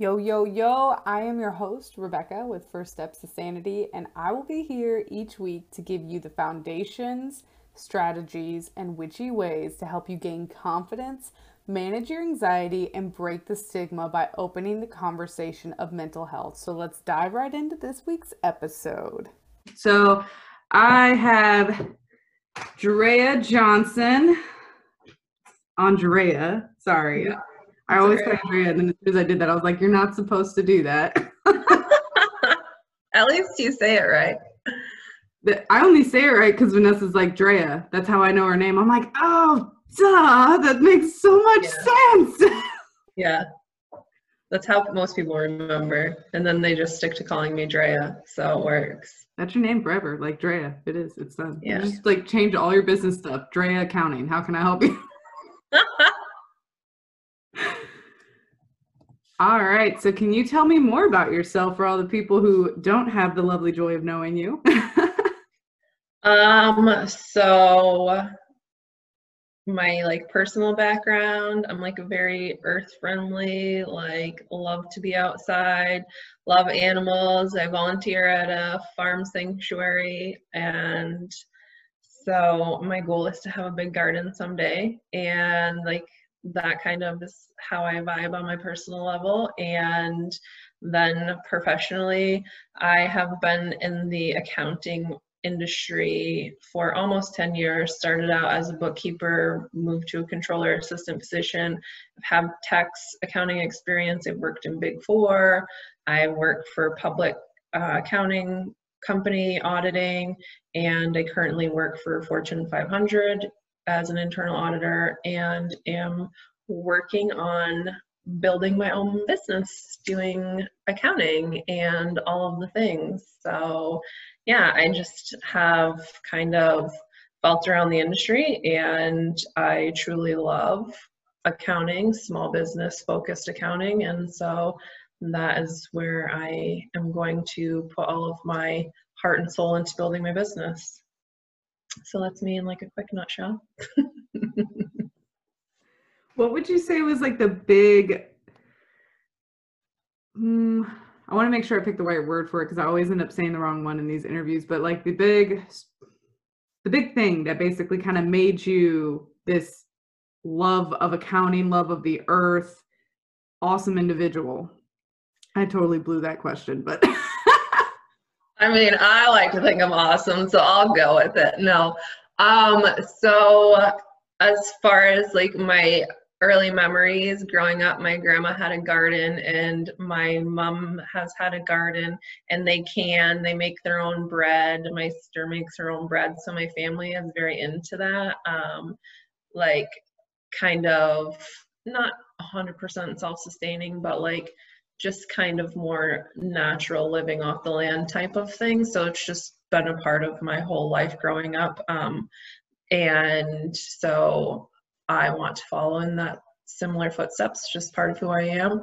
Yo, yo, yo, I am your host, Rebecca, with First Steps to Sanity, and I will be here each week to give you the foundations, strategies, and witchy ways to help you gain confidence, manage your anxiety, and break the stigma by opening the conversation of mental health. So let's dive right into this week's episode. So I have Drea Johnson. Andrea, sorry. Yeah. I always say Andrea, and then as soon as I did that, I was like, you're not supposed to do that. At least you say it right. But I only say it right because Vanessa's like Drea. That's how I know her name. I'm like, oh, duh, that makes so much sense. Yeah. That's how most people remember. And then they just stick to calling me Drea. So it works. That's your name forever, like Drea. It is. It's done. You Yeah. Just like change all your business stuff. Drea Accounting. How can I help you? All right. So, can you tell me more about yourself for all the people who don't have the lovely joy of knowing you? um, so my like personal background, I'm like a very earth friendly, like love to be outside, love animals. I volunteer at a farm sanctuary and so my goal is to have a big garden someday and like that kind of is how I vibe on my personal level. And then professionally, I have been in the accounting industry for almost 10 years. Started out as a bookkeeper, moved to a controller assistant position. I've tax accounting experience. I've worked in Big Four. I worked for public uh, accounting company auditing, and I currently work for Fortune 500 as an internal auditor and am working on building my own business, doing accounting and all of the things. So, yeah, I just have kind of felt around the industry and I truly love accounting, small business focused accounting. And so that is where I am going to put all of my heart and soul into building my business. So that's me in like a quick nutshell. what would you say was like the big Hmm, I want to make sure I pick the right word for it because I always end up saying the wrong one in these interviews. But like the big, the big thing that basically kind of made you this love of accounting, love of the earth, awesome individual. I totally blew that question, but I mean, I like to think I'm awesome, so I'll go with it. No. Um, so as far as like my early memories growing up, my grandma had a garden and my mom has had a garden and they can, they make their own bread. My sister makes her own bread. So my family is very into that. Um, like kind of not 100% self-sustaining, but like just kind of more natural living off the land type of thing. So it's just been a part of my whole life growing up. Um, and so I want to follow in that similar footsteps, just part of who I am.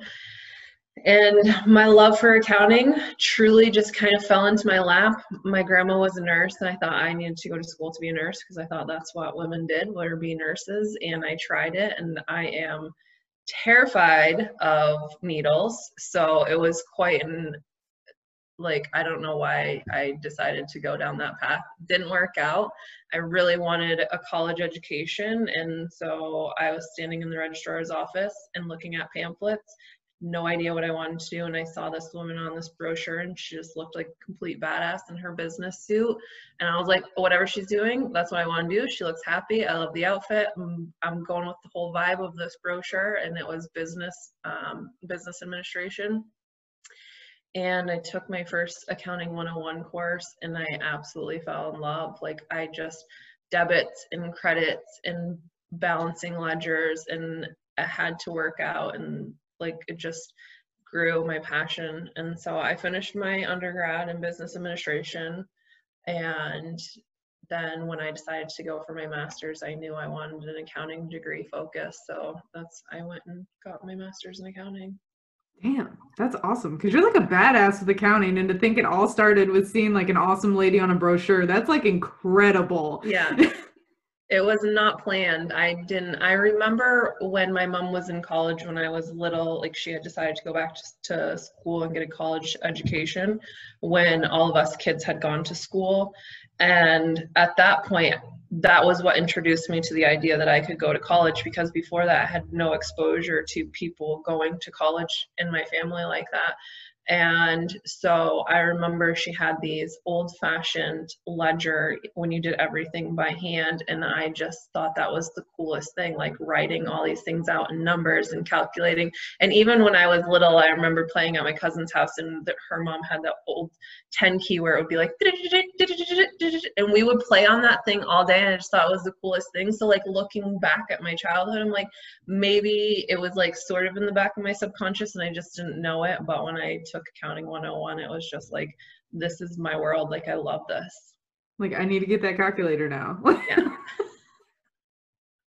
And my love for accounting truly just kind of fell into my lap. My grandma was a nurse, and I thought I needed to go to school to be a nurse because I thought that's what women did, were be nurses. And I tried it, and I am terrified of needles. So it was quite an like I don't know why I decided to go down that path. Didn't work out. I really wanted a college education and so I was standing in the registrar's office and looking at pamphlets. No idea what I wanted to do and I saw this woman on this brochure and she just looked like a complete badass in her business suit and I was like whatever she's doing that's what I want to do. She looks happy. I love the outfit. I'm, I'm going with the whole vibe of this brochure and it was business um, business administration and I took my first accounting 101 course and I absolutely fell in love. Like I just debits and credits and balancing ledgers and I had to work out and like it just grew my passion. And so I finished my undergrad in business administration and then when I decided to go for my master's, I knew I wanted an accounting degree focus. So that's I went and got my master's in accounting. damn, that's awesome. Because you're like a badass with accounting, and to think it all started with seeing like an awesome lady on a brochure. That's like incredible. Yeah. It was not planned. I didn't. I remember when my mom was in college when I was little, like she had decided to go back to, school and get a college education when all of us kids had gone to school. And at that point, that was what introduced me to the idea that I could go to college because before that I had no exposure to people going to college in my family like that. And so I remember she had these old fashioned ledger when you did everything by hand. And I just thought that was the coolest thing, like writing all these things out in numbers and calculating. And even when I was little, I remember playing at my cousin's house and the, her mom had that old 10 key where it would be like, and we would play on that thing all day. And I just thought it was the coolest thing. So, like, looking back at my childhood, I'm like, maybe it was like sort of in the back of my subconscious and I just didn't know it. But when I took accounting 101 it was just like this is my world like i love this. Like i need to get that calculator now. Yeah.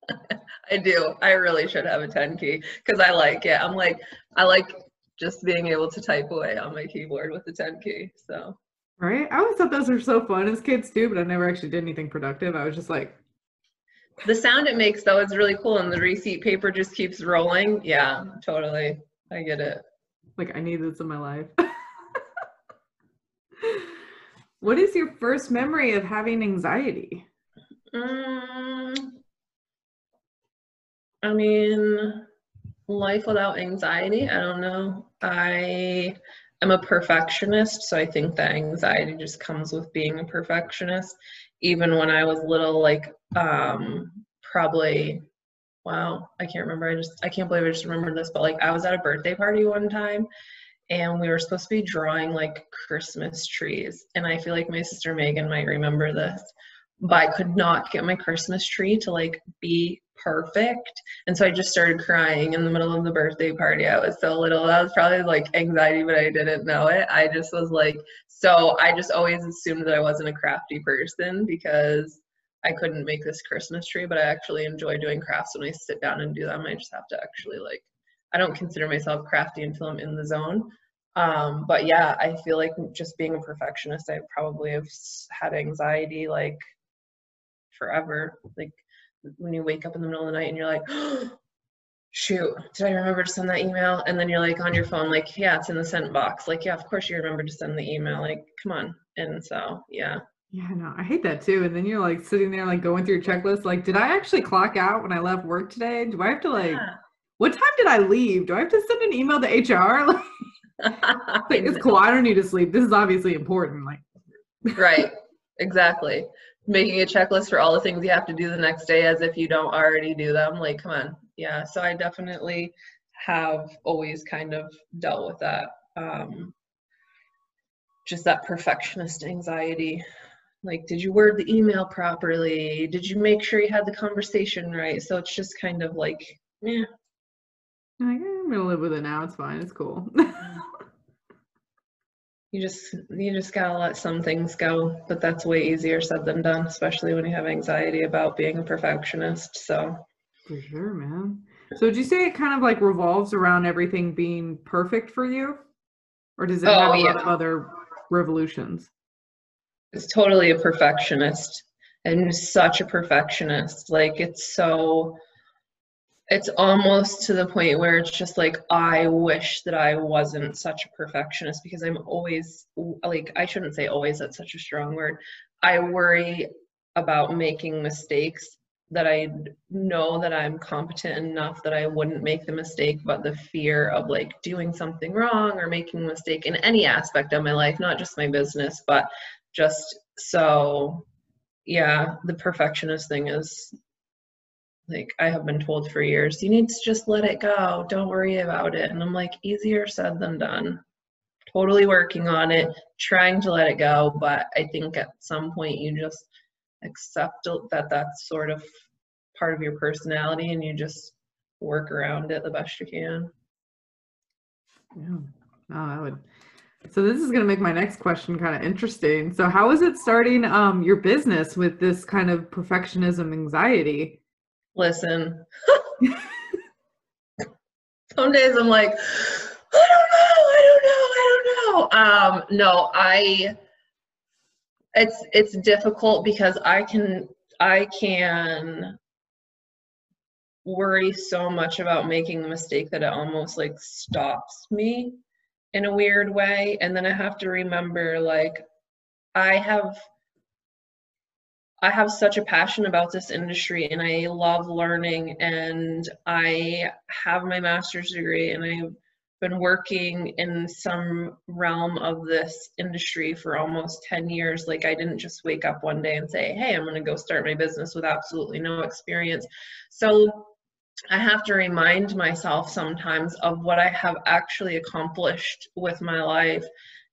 I do. I really should have a 10 key because i like it. I'm like i like just being able to type away on my keyboard with the 10 key so. Right? I always thought those were so fun as kids too but i never actually did anything productive. I was just like the sound it makes though is really cool and the receipt paper just keeps rolling. Yeah totally. I get it like, I need this in my life. what is your first memory of having anxiety? Um, I mean, life without anxiety. I don't know. I am a perfectionist, so I think that anxiety just comes with being a perfectionist. Even when I was little, like um, probably wow, I can't remember. I just I can't believe I just remembered this, but like I was at a birthday party one time and we were supposed to be drawing like Christmas trees. And I feel like my sister Megan might remember this, but I could not get my Christmas tree to like be perfect. And so I just started crying in the middle of the birthday party. I was so little. That was probably like anxiety, but I didn't know it. I just was like, so I just always assumed that I wasn't a crafty person because I couldn't make this Christmas tree, but I actually enjoy doing crafts when I sit down and do them. I just have to actually like, I don't consider myself crafty until I'm in the zone. Um, but yeah, I feel like just being a perfectionist, I probably have had anxiety like forever. Like when you wake up in the middle of the night and you're like, oh, shoot, did I remember to send that email? And then you're like on your phone, like, yeah, it's in the sent box. Like, yeah, of course you remember to send the email. Like, come on. And so, yeah. Yeah, no, I hate that too. And then you're like sitting there, like going through your checklist. Like, did I actually clock out when I left work today? Do I have to like, yeah. what time did I leave? Do I have to send an email to HR? Like, like it's cool. I don't need to sleep. This is obviously important. Like, right, exactly. Making a checklist for all the things you have to do the next day as if you don't already do them. Like, come on. Yeah. So I definitely have always kind of dealt with that. Um, just that perfectionist anxiety like did you word the email properly? Did you make sure you had the conversation right? So it's just kind of like yeah. I'm gonna live with it now. It's fine. It's cool. You just you just gotta let some things go but that's way easier said than done especially when you have anxiety about being a perfectionist so. For sure man. So would you say it kind of like revolves around everything being perfect for you? Or does it oh, have a yeah. lot of other revolutions is totally a perfectionist and such a perfectionist. Like it's so it's almost to the point where it's just like I wish that I wasn't such a perfectionist because I'm always like I shouldn't say always that's such a strong word. I worry about making mistakes that I know that I'm competent enough that I wouldn't make the mistake, but the fear of like doing something wrong or making a mistake in any aspect of my life, not just my business, but just so yeah the perfectionist thing is like i have been told for years you need to just let it go. Don't worry about it. And i'm like easier said than done. Totally working on it trying to let it go but i think at some point you just accept that that's sort of part of your personality and you just work around it the best you can. Yeah. No i would so this is going to make my next question kind of interesting. So how is it starting um, your business with this kind of perfectionism anxiety? Listen, some days I'm like, I don't know, I don't know, I don't know. Um, no, I. It's it's difficult because I can I can worry so much about making a mistake that it almost like stops me in a weird way. And then I have to remember like I have I have such a passion about this industry and I love learning and I have my master's degree and I've been working in some realm of this industry for almost 10 years. Like I didn't just wake up one day and say, "Hey, I'm going to go start my business with absolutely no experience." So I have to remind myself sometimes of what I have actually accomplished with my life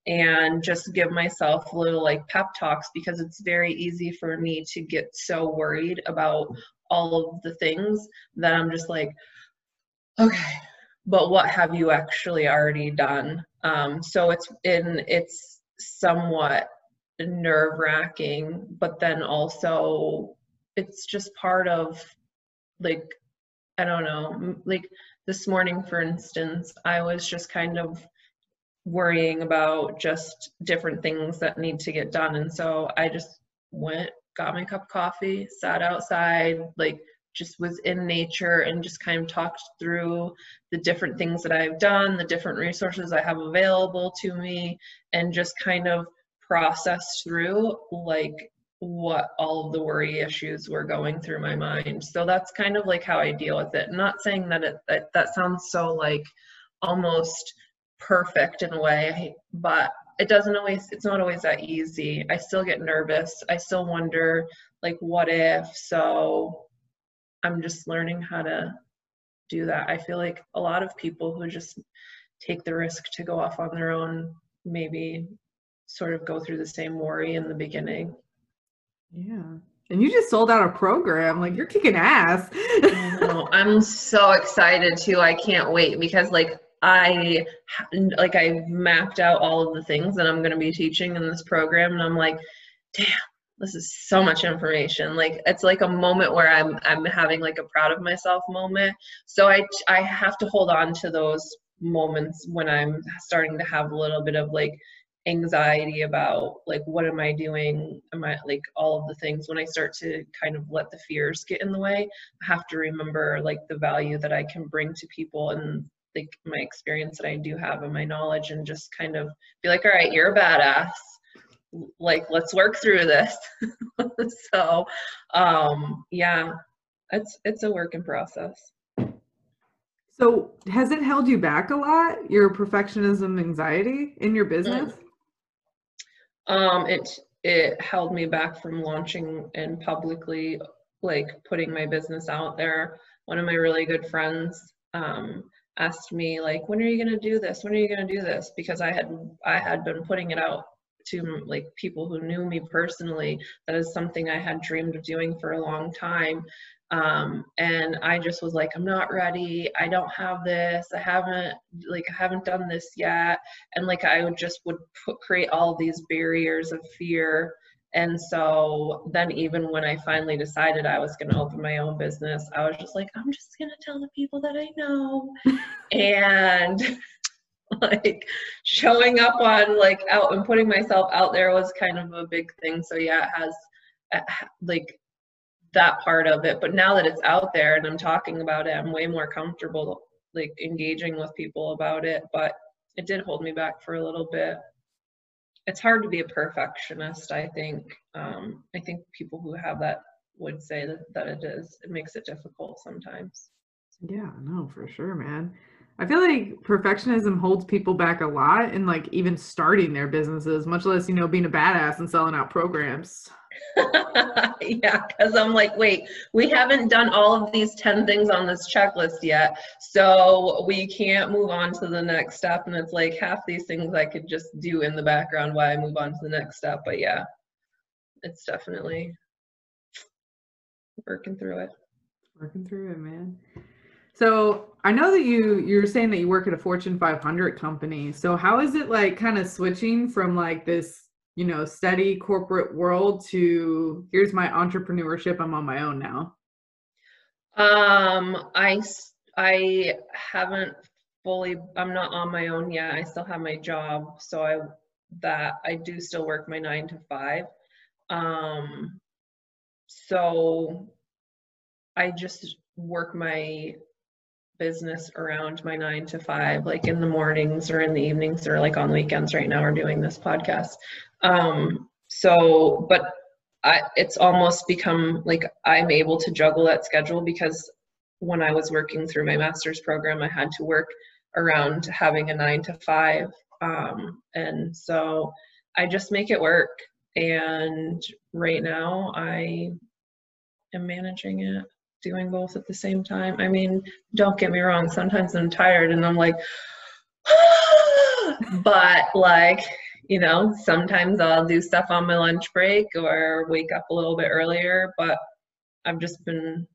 and just give myself little like pep talks because it's very easy for me to get so worried about all of the things that I'm just like, okay, but what have you actually already done? Um, so it's in it's somewhat nerve wracking, but then also it's just part of like I don't know, like this morning, for instance, I was just kind of worrying about just different things that need to get done. And so I just went, got my cup of coffee, sat outside, like just was in nature and just kind of talked through the different things that I've done, the different resources I have available to me, and just kind of processed through like what all of the worry issues were going through my mind. So that's kind of like how I deal with it. not saying that it that, that sounds so like almost perfect in a way, but it doesn't always it's not always that easy. I still get nervous. I still wonder like what if. So I'm just learning how to do that. I feel like a lot of people who just take the risk to go off on their own maybe sort of go through the same worry in the beginning. Yeah. And you just sold out a program. Like you're kicking ass. I'm so excited too. I can't wait because like I like I mapped out all of the things that I'm going to be teaching in this program and I'm like, damn, this is so much information. Like it's like a moment where I'm I'm having like a proud of myself moment. So I I have to hold on to those moments when I'm starting to have a little bit of like anxiety about like what am i doing? Am i like all of the things. When i start to kind of let the fears get in the way i have to remember like the value that i can bring to people and like my experience that i do have and my knowledge and just kind of be like all right you're a badass. Like let's work through this. So um yeah it's it's a work in process. So has it held you back a lot your perfectionism anxiety in your business? mm. Um, it it held me back from launching and publicly like putting my business out there. One of my really good friends um, asked me like, "When are you going to do this? When are you going to do this?" Because I had I had been putting it out to like people who knew me personally. That is something I had dreamed of doing for a long time, um, and i just was like i'm not ready. I don't have this. I haven't like i haven't done this yet. And like i would just would put, create all these barriers of fear. And so then even when i finally decided i was going to open my own business i was just like i'm just going to tell the people that i know. And like showing up on like out and putting myself out there was kind of a big thing. So yeah it has like that part of it. But now that it's out there and i'm talking about it i'm way more comfortable like engaging with people about it. But it did hold me back for a little bit. It's hard to be a perfectionist i think. Um, i think people who have that would say that, that it is. It makes it difficult sometimes. Yeah no for sure man i feel like perfectionism holds people back a lot in like even starting their businesses much less you know being a badass and selling out programs yeah, because I'm like, wait, we haven't done all of these 10 things on this checklist yet. So we can't move on to the next step. And it's like half these things I could just do in the background while I move on to the next step. But yeah, it's definitely working through it. Working through it, man. So I know that you you're saying that you work at a Fortune 500 company. So how is it like kind of switching from like this you know, steady corporate world to here's my entrepreneurship. I'm on my own now? Um, I I haven't fully. I'm not on my own yet. I still have my job, so I that I do still work my nine to five. Um, so I just work my business around my nine to five, like in the mornings or in the evenings or like on weekends right now we're doing this podcast. Um, so, but I, it's almost become like I'm able to juggle that schedule because when I was working through my master's program, I had to work around having a nine to five. Um, and so I just make it work. And right now I am managing it doing both at the same time. I mean, don't get me wrong, sometimes I'm tired and I'm like, but like, you know, sometimes I'll do stuff on my lunch break or wake up a little bit earlier, but I've just been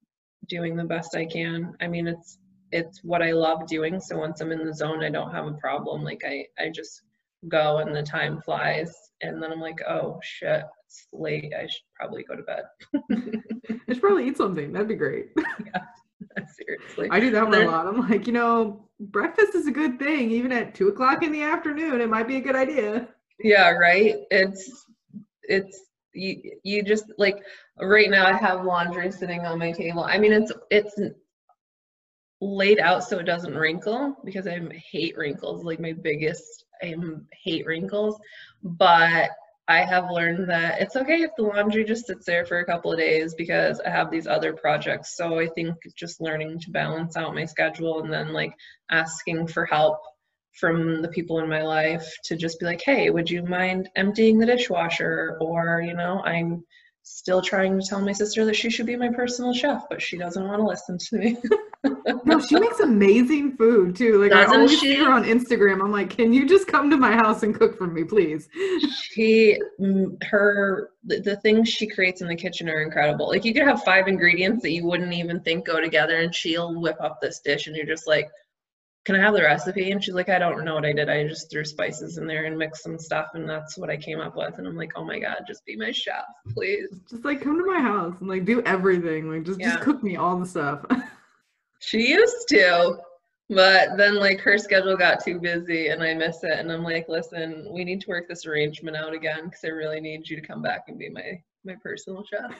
doing the best I can. I mean, it's it's what I love doing, so once I'm in the zone, I don't have a problem. Like I I just go and the time flies and then I'm like, "Oh shit, it's late. I should probably go to bed." I should probably eat something. That'd be great. yeah. Seriously. I do that one a lot. I'm like, you know, breakfast is a good thing. Even at two o'clock in the afternoon, it might be a good idea. Yeah, right. It's it's you you just like right now I have laundry sitting on my table. I mean it's it's laid out so it doesn't wrinkle because I hate wrinkles. Like my biggest I hate wrinkles. But I have learned that it's okay if the laundry just sits there for a couple of days because I have these other projects. So I think just learning to balance out my schedule and then like asking for help from the people in my life to just be like, hey, would you mind emptying the dishwasher? Or, you know, I'm still trying to tell my sister that she should be my personal chef, but she doesn't want to listen to me. no, she makes amazing food too. Like Doesn't I always she? see her on Instagram. I'm like, can you just come to my house and cook for me, please? She, mm, her, the things she creates in the kitchen are incredible. Like you could have five ingredients that you wouldn't even think go together, and she'll whip up this dish, and you're just like, can I have the recipe? And she's like, I don't know what I did. I just threw spices in there and mixed some stuff, and that's what I came up with. And I'm like, oh my god, just be my chef, please. Just like come to my house and like do everything. Like just yeah. just cook me all the stuff. she used to, but then like her schedule got too busy, and I miss it. And I'm like, listen, we need to work this arrangement out again because I really need you to come back and be my my personal chef.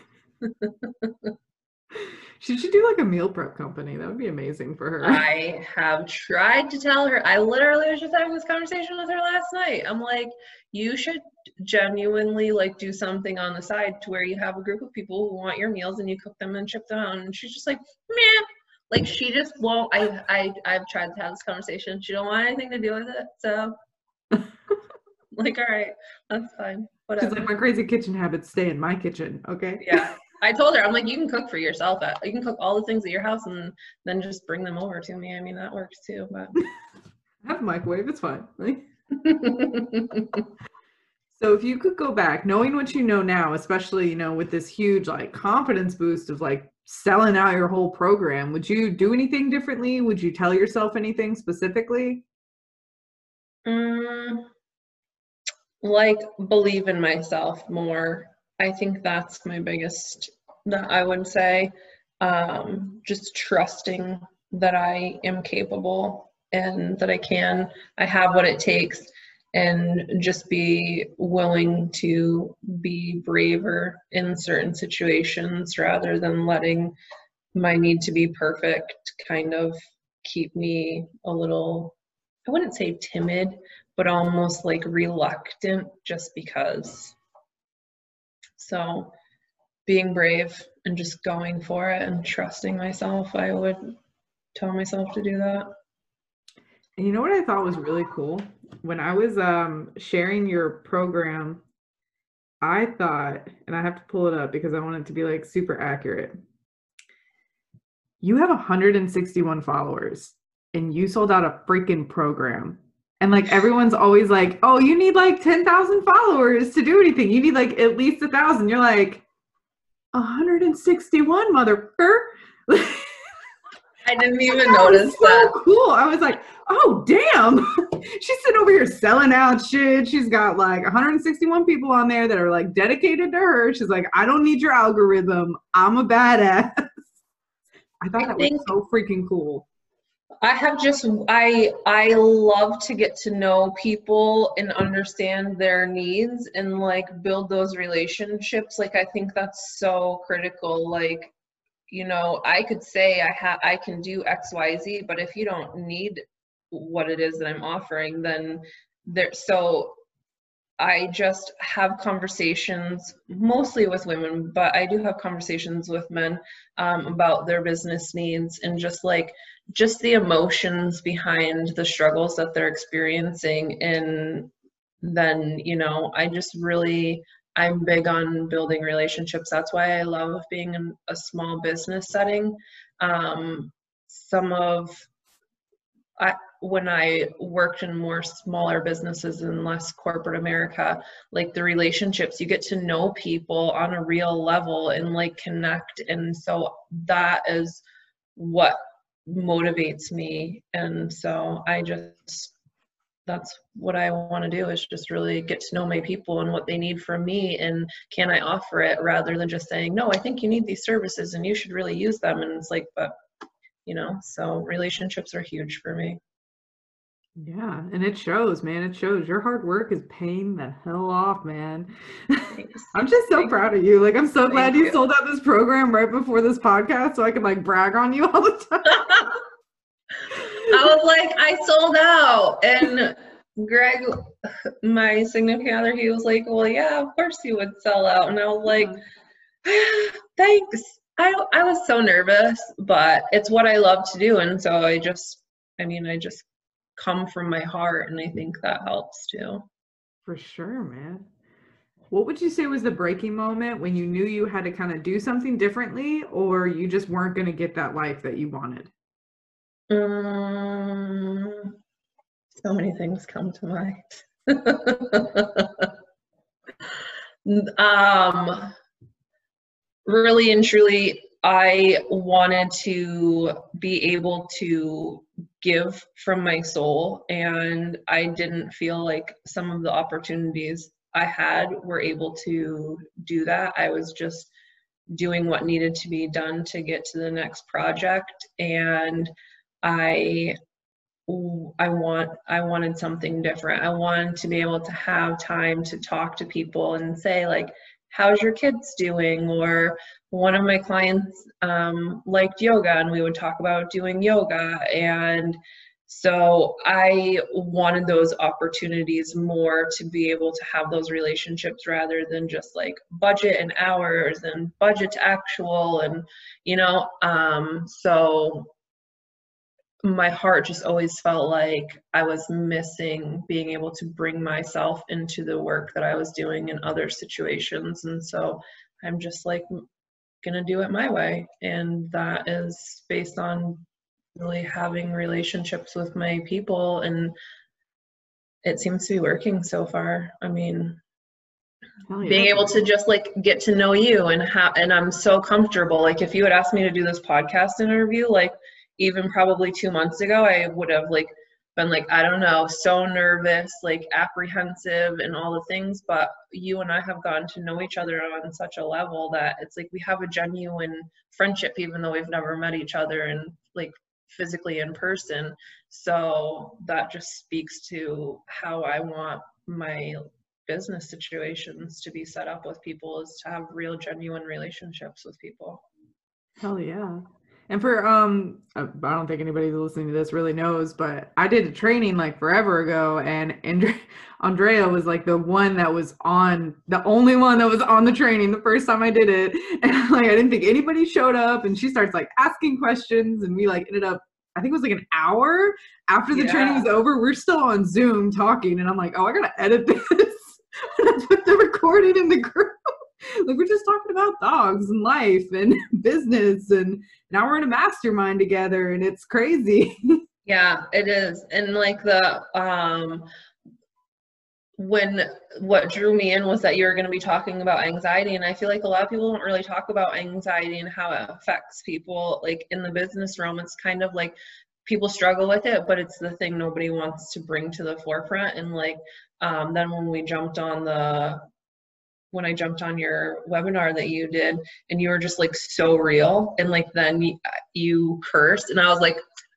She should do like a meal prep company. That would be amazing for her. I have tried to tell her. I literally was just having this conversation with her last night. I'm like, you should genuinely like do something on the side to where you have a group of people who want your meals and you cook them and ship them out. And she's just like, man, like she just won't. I I I've tried to have this conversation. She don't want anything to do with it. So, like, all right, that's fine. Whatever. She's like, my crazy kitchen habits stay in my kitchen. Okay. Yeah. I told her, I'm like, you can cook for yourself. At, you can cook all the things at your house and then just bring them over to me. I mean, that works too. But I have a microwave. It's fine. so if you could go back, knowing what you know now, especially you know with this huge like confidence boost of like selling out your whole program, would you do anything differently? Would you tell yourself anything specifically? Mm, like believe in myself more I think that's my biggest, that I would say, um, just trusting that I am capable and that I can, I have what it takes, and just be willing to be braver in certain situations rather than letting my need to be perfect kind of keep me a little, I wouldn't say timid, but almost like reluctant just because so being brave and just going for it and trusting myself, I would tell myself to do that. And you know what I thought was really cool? When I was um, sharing your program, I thought, and I have to pull it up because I want it to be like super accurate. You have 161 followers and you sold out a freaking program and like everyone's always like, oh, you need like 10,000 followers to do anything. You need like at least a thousand. You're like, 161 motherfucker. I didn't even that notice so that. cool. I was like, oh damn. She's sitting over here selling out shit. She's got like 161 people on there that are like dedicated to her. She's like, I don't need your algorithm. I'm a badass. I thought I that was so freaking cool I have just I I love to get to know people and understand their needs and like build those relationships. Like I think that's so critical. Like, you know, I could say I have I can do XYZ, but if you don't need what it is that I'm offering, then there so I just have conversations mostly with women, but I do have conversations with men um, about their business needs and just like just the emotions behind the struggles that they're experiencing. And then, you know, I just really, I'm big on building relationships. That's why I love being in a small business setting. Um, some of, I, when I worked in more smaller businesses and less corporate America, like the relationships, you get to know people on a real level and like connect. And so that is what motivates me. And so I just, that's what I want to do is just really get to know my people and what they need from me and can I offer it rather than just saying, no, I think you need these services and you should really use them. And it's like, but you know, so relationships are huge for me. Yeah, and it shows, man. It shows your hard work is paying the hell off, man. I'm just so proud of you. Like, I'm so glad you, you sold out this program right before this podcast so I can like brag on you all the time. I was like, I sold out. And Greg, my significant other, he was like, Well, yeah, of course you would sell out. And I was like, Thanks. I, I was so nervous, but it's what I love to do. And so I just, I mean, I just come from my heart and i think that helps too. For sure man. What would you say was the breaking moment when you knew you had to kind of do something differently or you just weren't going to get that life that you wanted? Um, so many things come to mind. Um really and truly i wanted to be able to give from my soul and i didn't feel like some of the opportunities i had were able to do that. I was just doing what needed to be done to get to the next project and i i want i wanted something different. I wanted to be able to have time to talk to people and say like how's your kids doing? Or one of my clients um, liked yoga and we would talk about doing yoga. And so i wanted those opportunities more to be able to have those relationships rather than just like budget and hours and budget to actual and you know um, so my heart just always felt like I was missing being able to bring myself into the work that I was doing in other situations. And so I'm just like to do it my way. And that is based on really having relationships with my people. And it seems to be working so far. I mean, oh, yeah. being able to just like get to know you and have, and I'm so comfortable. Like if you had asked me to do this podcast interview, like, even probably two months ago, I would have like been like, I don't know, so nervous, like apprehensive and all the things. But you and I have gotten to know each other on such a level that it's like we have a genuine friendship, even though we've never met each other and like physically in person. So that just speaks to how I want my business situations to be set up with people is to have real genuine relationships with people. Hell yeah. And for um, I don't think anybody listening to this really knows, but I did a training like forever ago, and Andre- Andrea was like the one that was on, the only one that was on the training the first time I did it, and like I didn't think anybody showed up, and she starts like asking questions, and we like ended up. I think it was like an hour after the yeah. training was over. We're still on Zoom talking, and I'm like, oh, I gotta edit this. I put the recording in the group. like we're just talking about dogs and life and business and now we're in a mastermind together and it's crazy. Yeah it is. And like the um when what drew me in was that you were going to be talking about anxiety and i feel like a lot of people don't really talk about anxiety and how it affects people like in the business realm. It's kind of like people struggle with it but it's the thing nobody wants to bring to the forefront and like um, then when we jumped on the when I jumped on your webinar that you did and you were just like so real and like then you, you cursed and I was like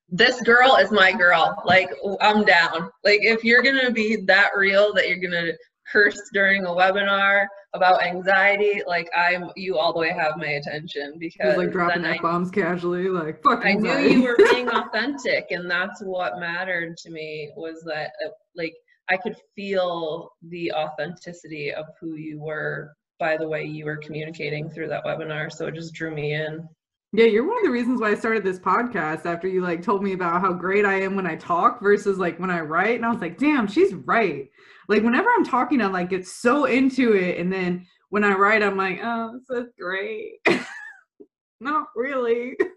this girl is my girl. Like I'm down. Like if you're gonna be that real that you're gonna curse during a webinar about anxiety, like I'm you all the way have my attention because like dropping f bombs casually, like fuck I knew you were being authentic, and that's what mattered to me was that uh, like I could feel the authenticity of who you were by the way you were communicating through that webinar. So it just drew me in. Yeah, you're one of the reasons why I started this podcast after you like told me about how great I am when I talk versus like when I write. And I was like, damn, she's right. Like whenever I'm talking, I like get so into it. And then when I write, I'm like, oh, this is great. Not really.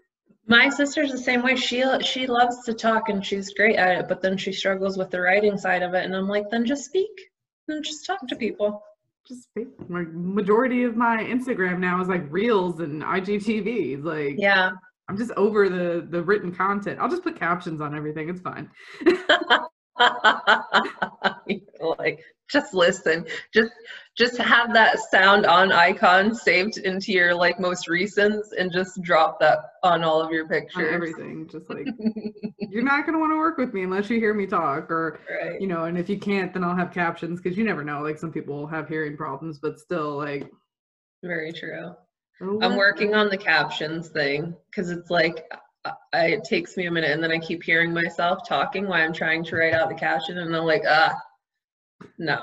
My sister's the same way. She she loves to talk and she's great at it, but then she struggles with the writing side of it. And I'm like, then just speak, then just talk to people. Just speak. Like majority of my Instagram now is like reels and IGTV. Like Yeah. I'm just over the the written content. I'll just put captions on everything. It's fine. like just listen just just have that sound on icon saved into your like most recents and just drop that on all of your On pictures everything. Just like you're not gonna want to work with me unless you hear me talk or right you know, and if you can't, then I'll have captions because you never know. Like some people have hearing problems, but still, like very true i'm working on the captions thing because it's like I- it takes me a minute and then i keep hearing myself talking while i'm trying to write out the caption and i'm like ah no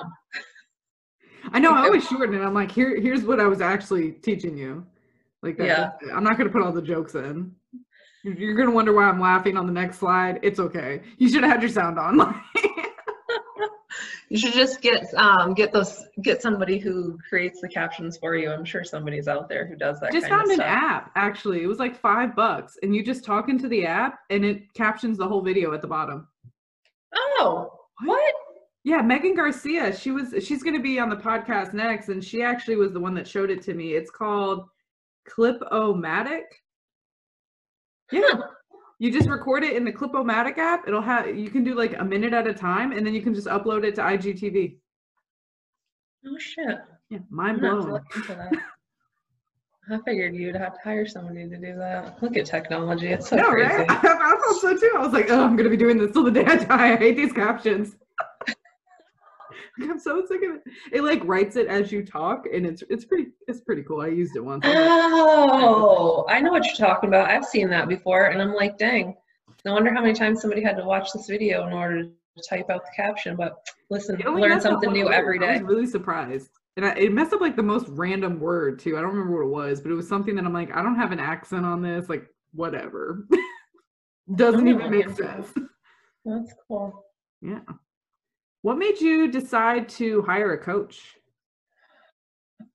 I know. I always shorten it. I'm like, here, here's what I was actually teaching you. Like that. Yeah. I'm not gonna put all the jokes in. You're- gonna wonder why I'm laughing on the next slide. It's okay. You should have had your sound on. you should just get um get those get somebody who creates the captions for you i'm sure somebody's out there who does that just kind of found an app actually. It was like five bucks, and you just talk into the app, and it captions the whole video at the bottom. oh what Yeah, Megan Garcia. She was she's going to be on the podcast next, and she actually was the one that showed it to me. It's called Clip-O-Matic. Yeah, you just record it in the Clip-O-Matic app. It'll have you can do like a minute at a time, and then you can just upload it to IGTV. oh shit Yeah, mind to blown. look into that. I figured you'd have to hire somebody to do that. Look at technology. It's so No, crazy. right? I thought so too. I was like, oh, I'm gonna be doing this till the day I die. I hate these captions. I'm so sick of it. It like writes it as you talk, and it's it's pretty it's pretty cool. I used it once. Like, Oh, I know what you're talking about. I've seen that before, and I'm like, dang. No wonder how many times somebody had to watch this video in order to type out the caption. But listen, learn something new word. every I was really surprised. And I, it messed up like the most random word too. I don't remember what it was, but it was something that I'm like, I don't have an accent on this. Like, whatever. Doesn't even make sense. That's cool. Yeah. What made you decide to hire a coach?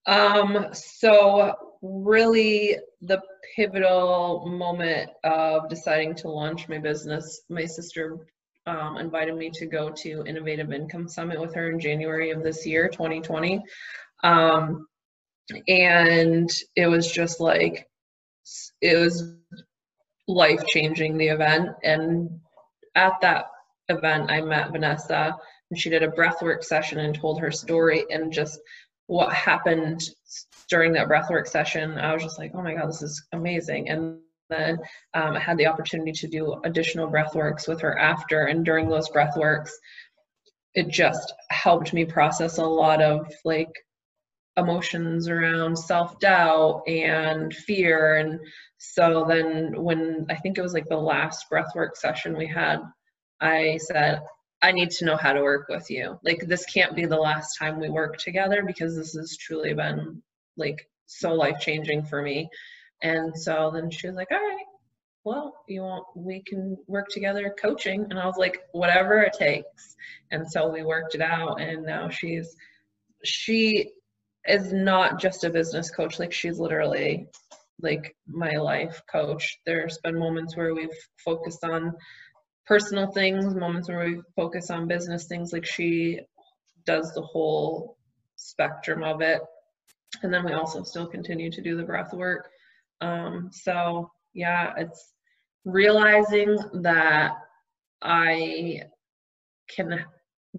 Um, so really the pivotal moment of deciding to launch my business, my sister um, invited me to go to Innovative Income Summit with her in January of this year, 2020. Um, and it was just like, it was life changing, the event. And at that event, I met Vanessa and she did a breathwork session and told her story and just what happened during that breathwork session, I was just like, oh my God, this is amazing. And then um, I had the opportunity to do additional breathworks with her after. And during those breathworks, it just helped me process a lot of like emotions around self doubt and fear. And so then, when I think it was like the last breathwork session we had, I said, I need to know how to work with you. Like this can't be the last time we work together because this has truly been like so life changing for me. And so then she was like, all right, well, you want, we can work together coaching. And I was like, whatever it takes. And so we worked it out and now she's, she is not just a business coach. Like she's literally like my life coach. There's been moments where we've focused on personal things, moments where we focus on business things, like she does the whole spectrum of it. And then we also still continue to do the breath work. Um, so yeah, it's realizing that I can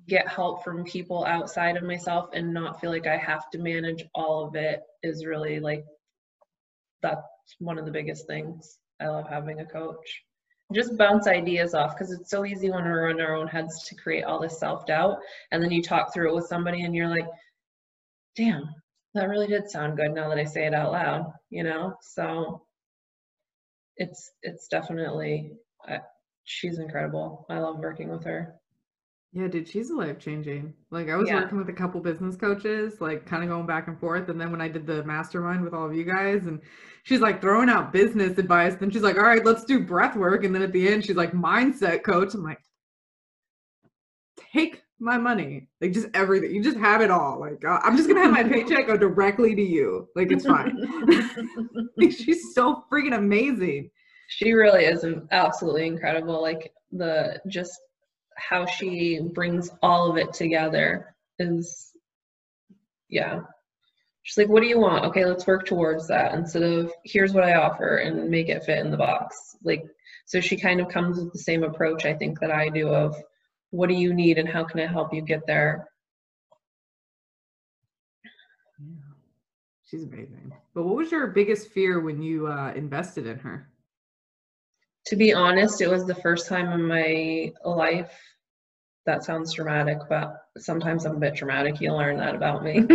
get help from people outside of myself and not feel like I have to manage all of it is really like that's one of the biggest things. I love having a coach. Just bounce ideas off because it's so easy when we're in our own heads to create all this self-doubt and then you talk through it with somebody and you're like damn that really did sound good now that i say it out loud you know? So it's it's definitely she's incredible. I love working with her Yeah, dude, she's life changing. Like I was Yeah. working with a couple business coaches, like kind of going back and forth. And then when I did the mastermind with all of you guys, and she's like throwing out business advice, then she's like, all right, let's do breath work. And then at the end, she's like, mindset coach. I'm like, take my money. Like just everything. You just have it all. Like uh, I'm just gonna have my paycheck go directly to you. Like it's fine. Like, she's so freaking amazing. she really is absolutely incredible like the just how she brings all of it together is yeah she's like what do you want okay let's work towards that instead of here's what i offer and make it fit in the box like so she kind of comes with the same approach i think that i do of what do you need and how can i help you get there Yeah. She's amazing. But what was your biggest fear when you uh, invested in her? To be honest, it was the first time in my life. That sounds dramatic, but sometimes I'm a bit dramatic. You'll learn that about me.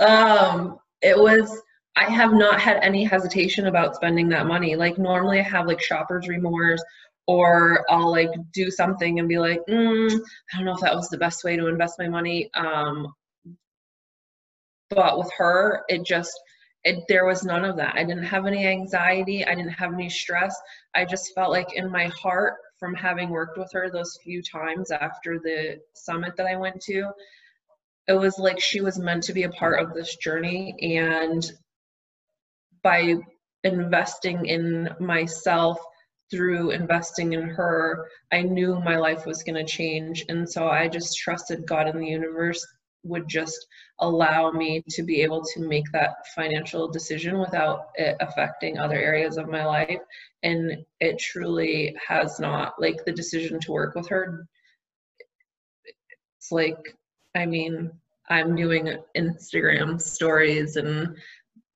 um, it was, I have not had any hesitation about spending that money. Like, normally I have like shopper's remorse, or I'll like do something and be like, mm, I don't know if that was the best way to invest my money. Um, but with her, it just, it, there was none of that. I didn't have any anxiety. I didn't have any stress. I just felt like in my heart, from having worked with her those few times after the summit that I went to, it was like she was meant to be a part of this journey. And by investing in myself through investing in her, I knew my life was going to change. And so I just trusted God and the universe would just allow me to be able to make that financial decision without it affecting other areas of my life. And it truly has not like the decision to work with her it's like i mean i'm doing instagram stories and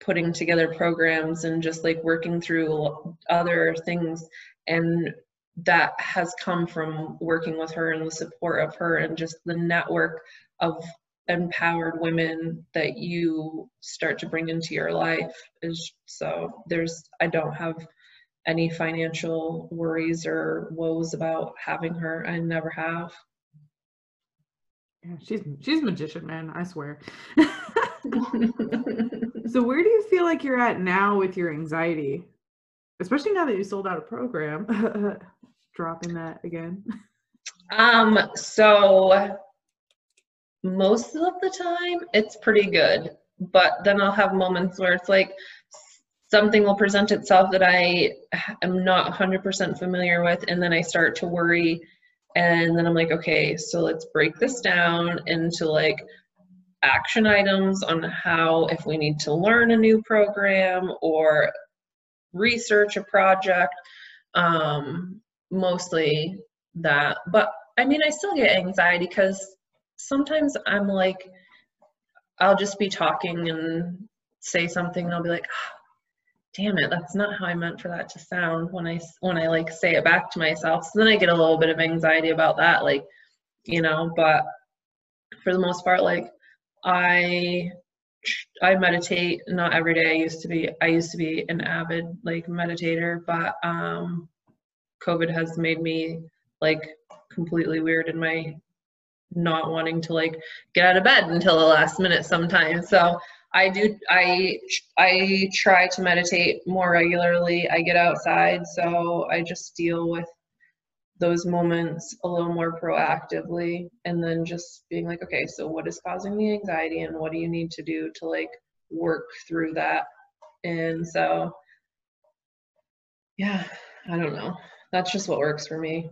putting together programs and just like working through other things. And that has come from working with her and the support of her and just the network of empowered women that you start to bring into your life is so there's i don't have any financial worries or woes about having her i never have Yeah, she's she's a magician, man. I swear. so where do you feel like you're at now with your anxiety, especially now that you sold out a program? Dropping that again. um so most of the time it's pretty good. But then i'll have moments where it's like something will present itself that i am not 100% familiar with and then i start to worry. And then i'm like okay so let's break this down into like action items on how if we need to learn a new program or research a project um mostly that. But i mean i still get anxiety because sometimes I'm like, I'll just be talking and say something, and I'll be like, oh, "Damn it, that's not how I meant for that to sound." When I when I like say it back to myself, so then I get a little bit of anxiety about that, like, you know. But for the most part, like, I I meditate not every day. I used to be I used to be an avid like meditator, but um, COVID has made me like completely weird in my not wanting to like get out of bed until the last minute sometimes. So i do i i try to meditate more regularly. I get outside so i just deal with those moments a little more proactively and then just being like okay so what is causing the anxiety and what do you need to do to like work through that? And so yeah i don't know. That's just what works for me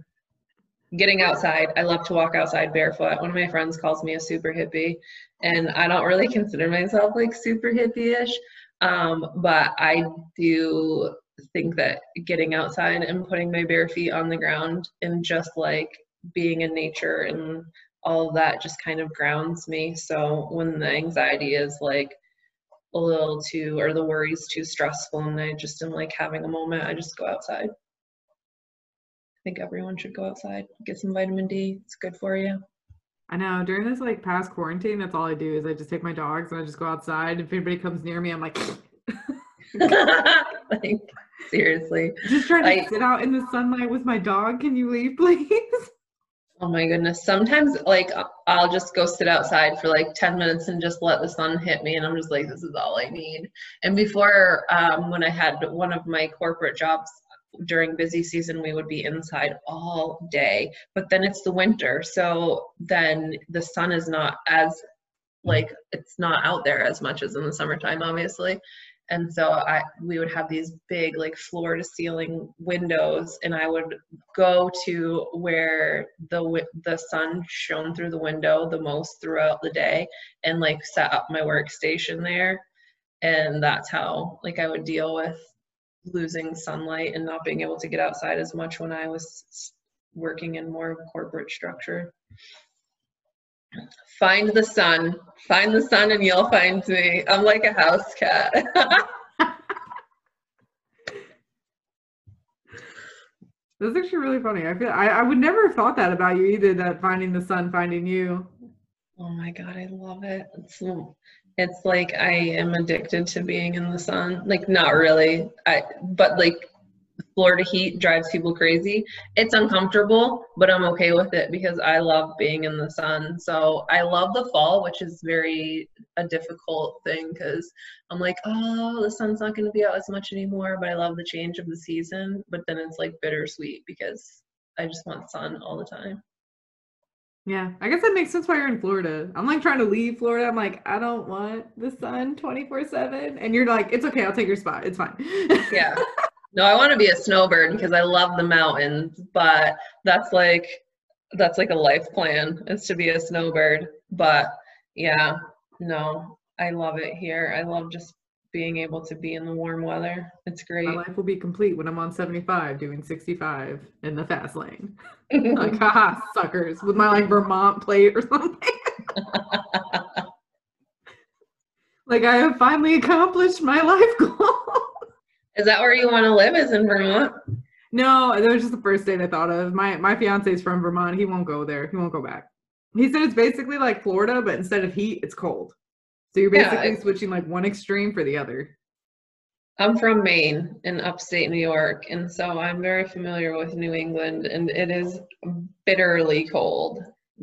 getting outside. I love to walk outside barefoot. One of my friends calls me a super hippie, and I don't really consider myself like super hippie-ish, um, but I do think that getting outside and putting my bare feet on the ground and just like being in nature and all of that just kind of grounds me. So when the anxiety is like a little too, or the worries too stressful, and I just am like having a moment, I just go outside. Think everyone should go outside, get some vitamin D. It's good for you. I know during this like past quarantine, that's all I do is I just take my dogs and I just go outside. If anybody comes near me, I'm like, like seriously. just trying to I- sit out in the sunlight with my dog. Can you leave, please? Oh my goodness. Sometimes like I'll just go sit outside for like 10 minutes and just let the sun hit me and I'm just like this is all I need. And before um, when I had one of my corporate jobs during busy season we would be inside all day. But then it's the winter. So then the sun is not as like it's not out there as much as in the summertime obviously and so i we would have these big like floor to ceiling windows and i would go to where the the sun shone through the window the most throughout the day and like set up my workstation there and that's how like i would deal with losing sunlight and not being able to get outside as much when i was working in more corporate structure find the sun find the sun and you'll find me i'm like a house cat That's actually really funny. I feel I, I would never have thought that about you either. That finding the sun, finding you. Oh my god, I love it. It's it's like I am addicted to being in the sun. Like not really. I but like Florida heat drives people crazy. It's uncomfortable, but I'm okay with it because I love being in the sun. So I love the fall, which is very a difficult thing because I'm like, oh, the sun's not going to be out as much anymore. But I love the change of the season. But then it's like bittersweet because I just want sun all the time. Yeah, I guess that makes sense why you're in Florida. I'm like trying to leave Florida. I'm like, I don't want the sun 24 7. And you're like, it's okay, I'll take your spot. It's fine. Yeah. No, I want to be a snowbird because I love the mountains, but that's like that's like a life plan is to be a snowbird. But yeah, no, I love it here. I love just being able to be in the warm weather. It's great. My life will be complete when I'm on 75 doing 65 in the fast lane. like, haha, suckers, with my like Vermont plate or something. like, I have finally accomplished my life goal. Is that where you want to live? Is in Vermont? no, that was just the first state I thought of. My my fiance is from Vermont. He won't go there. He won't go back. He said it's basically like Florida, but instead of heat, it's cold. So you're Yeah, basically I- switching like one extreme for the other. I'm from Maine in upstate New York, and so I'm very familiar with New England, and it is bitterly cold.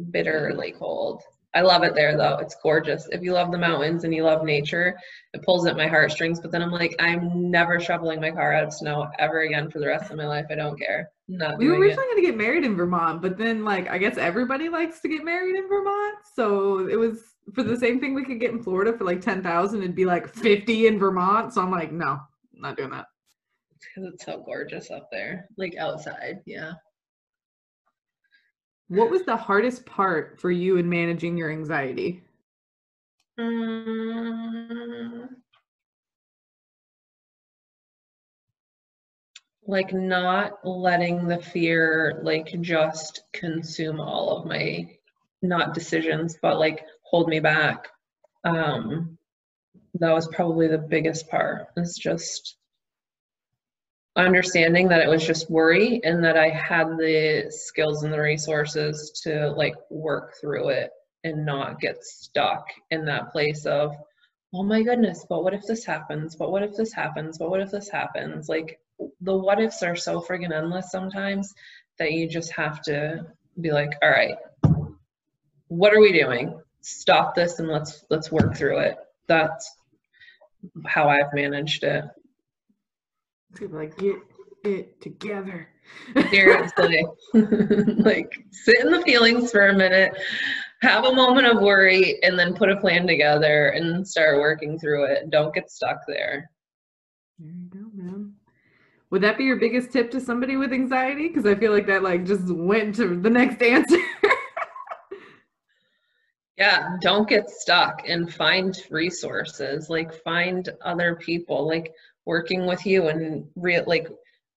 Bitterly cold. I love it there though. It's gorgeous. If you love the mountains and you love nature, it pulls at my heartstrings. But then I'm like, I'm never shoveling my car out of snow ever again for the rest of my life. I don't care. Not We were originally going to get married in Vermont, but then like I guess everybody likes to get married in Vermont. So it was for the same thing we could get in Florida for like 10,000 it'd be like 50 in Vermont. So I'm like, no, not doing that. because it's so gorgeous up there, like outside. Yeah. What was the hardest part for you in managing your anxiety? Mm, like not letting the fear like just consume all of my not decisions but like hold me back. Um that was probably the biggest part it's just understanding that it was just worry and that i had the skills and the resources to like work through it and not get stuck in that place of oh my goodness but what if this happens? But what if this happens? But what if this happens? Like the what ifs are so friggin' endless sometimes that you just have to be like all right what are we doing stop this and let's let's work through it that's how i've managed it People like get it together. seriously like sit in the feelings for a minute have a moment of worry and then put a plan together and start working through it don't get stuck there There you go, man. Would that be your biggest tip to somebody with anxiety? Because I feel like that like just went to the next answer. Yeah don't get stuck and find resources like find other people like working with you and re- like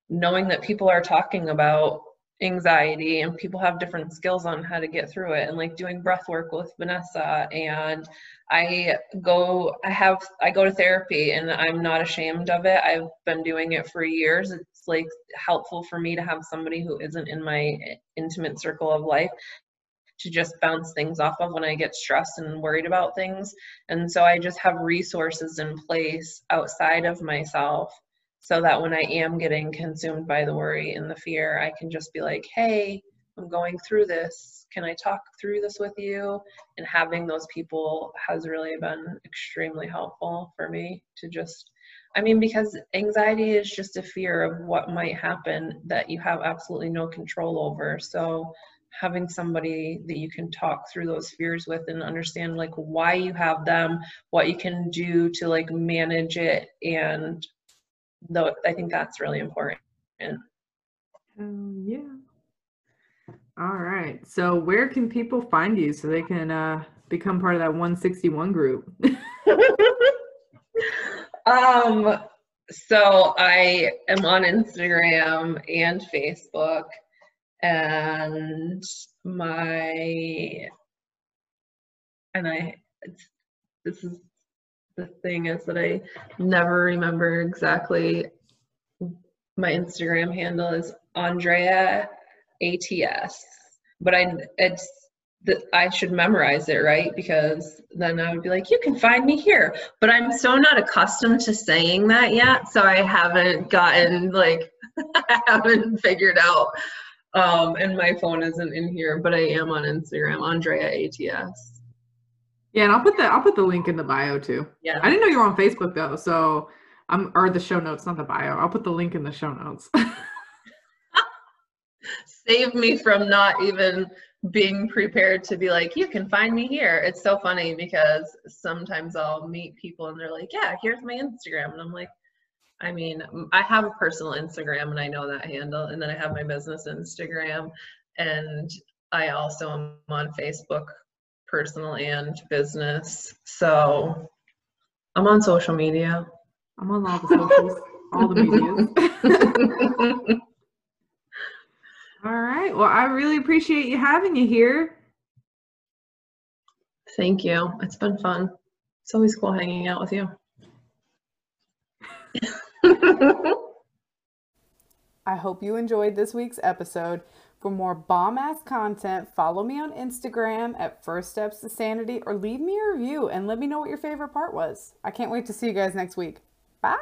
knowing that people are talking about anxiety and people have different skills on how to get through it and like doing breath work with Vanessa and I go I have I go to therapy and I'm not ashamed of it. I've been doing it for years. It's like helpful for me to have somebody who isn't in my intimate circle of life to just bounce things off of when I get stressed and worried about things. And so I just have resources in place outside of myself so that when I am getting consumed by the worry and the fear, I can just be like, hey, I'm going through this. Can I talk through this with you? And having those people has really been extremely helpful for me to just, I mean, because anxiety is just a fear of what might happen that you have absolutely no control over. So having somebody that you can talk through those fears with and understand like why you have them, what you can do to like manage it and though I think that's really important. Um, yeah. All right. So where can people find you so they can uh, become part of that 161 group? um, so I am on Instagram and Facebook, and my and I this is the thing is that I never remember exactly my Instagram handle is Andrea ATS. But I it's that I should memorize it, right? Because then I would be like, you can find me here. But I'm so not accustomed to saying that yet, so I haven't gotten like I haven't figured out. Um, and my phone isn't in here, but I am on Instagram, Andrea ATS. Yeah, and I'll put the I'll put the link in the bio too. Yeah. I didn't know you were on Facebook though, so I'm or the show notes, not the bio. I'll put the link in the show notes. Save me from not even being prepared to be like, you can find me here. It's so funny because sometimes I'll meet people and they're like, yeah, here's my Instagram. And I'm like, I mean, I have a personal Instagram and I know that handle. And then I have my business Instagram. And I also am on Facebook personal and business. So I'm on social media. I'm on all the socials, all the media. all right. Well, I really appreciate you having you here. Thank you. It's been fun. It's always cool hanging out with you. I hope you enjoyed this week's episode. For more bomb ass content, follow me on Instagram at First Steps to Sanity or leave me a review and let me know what your favorite part was. I can't wait to see you guys next week. Bye.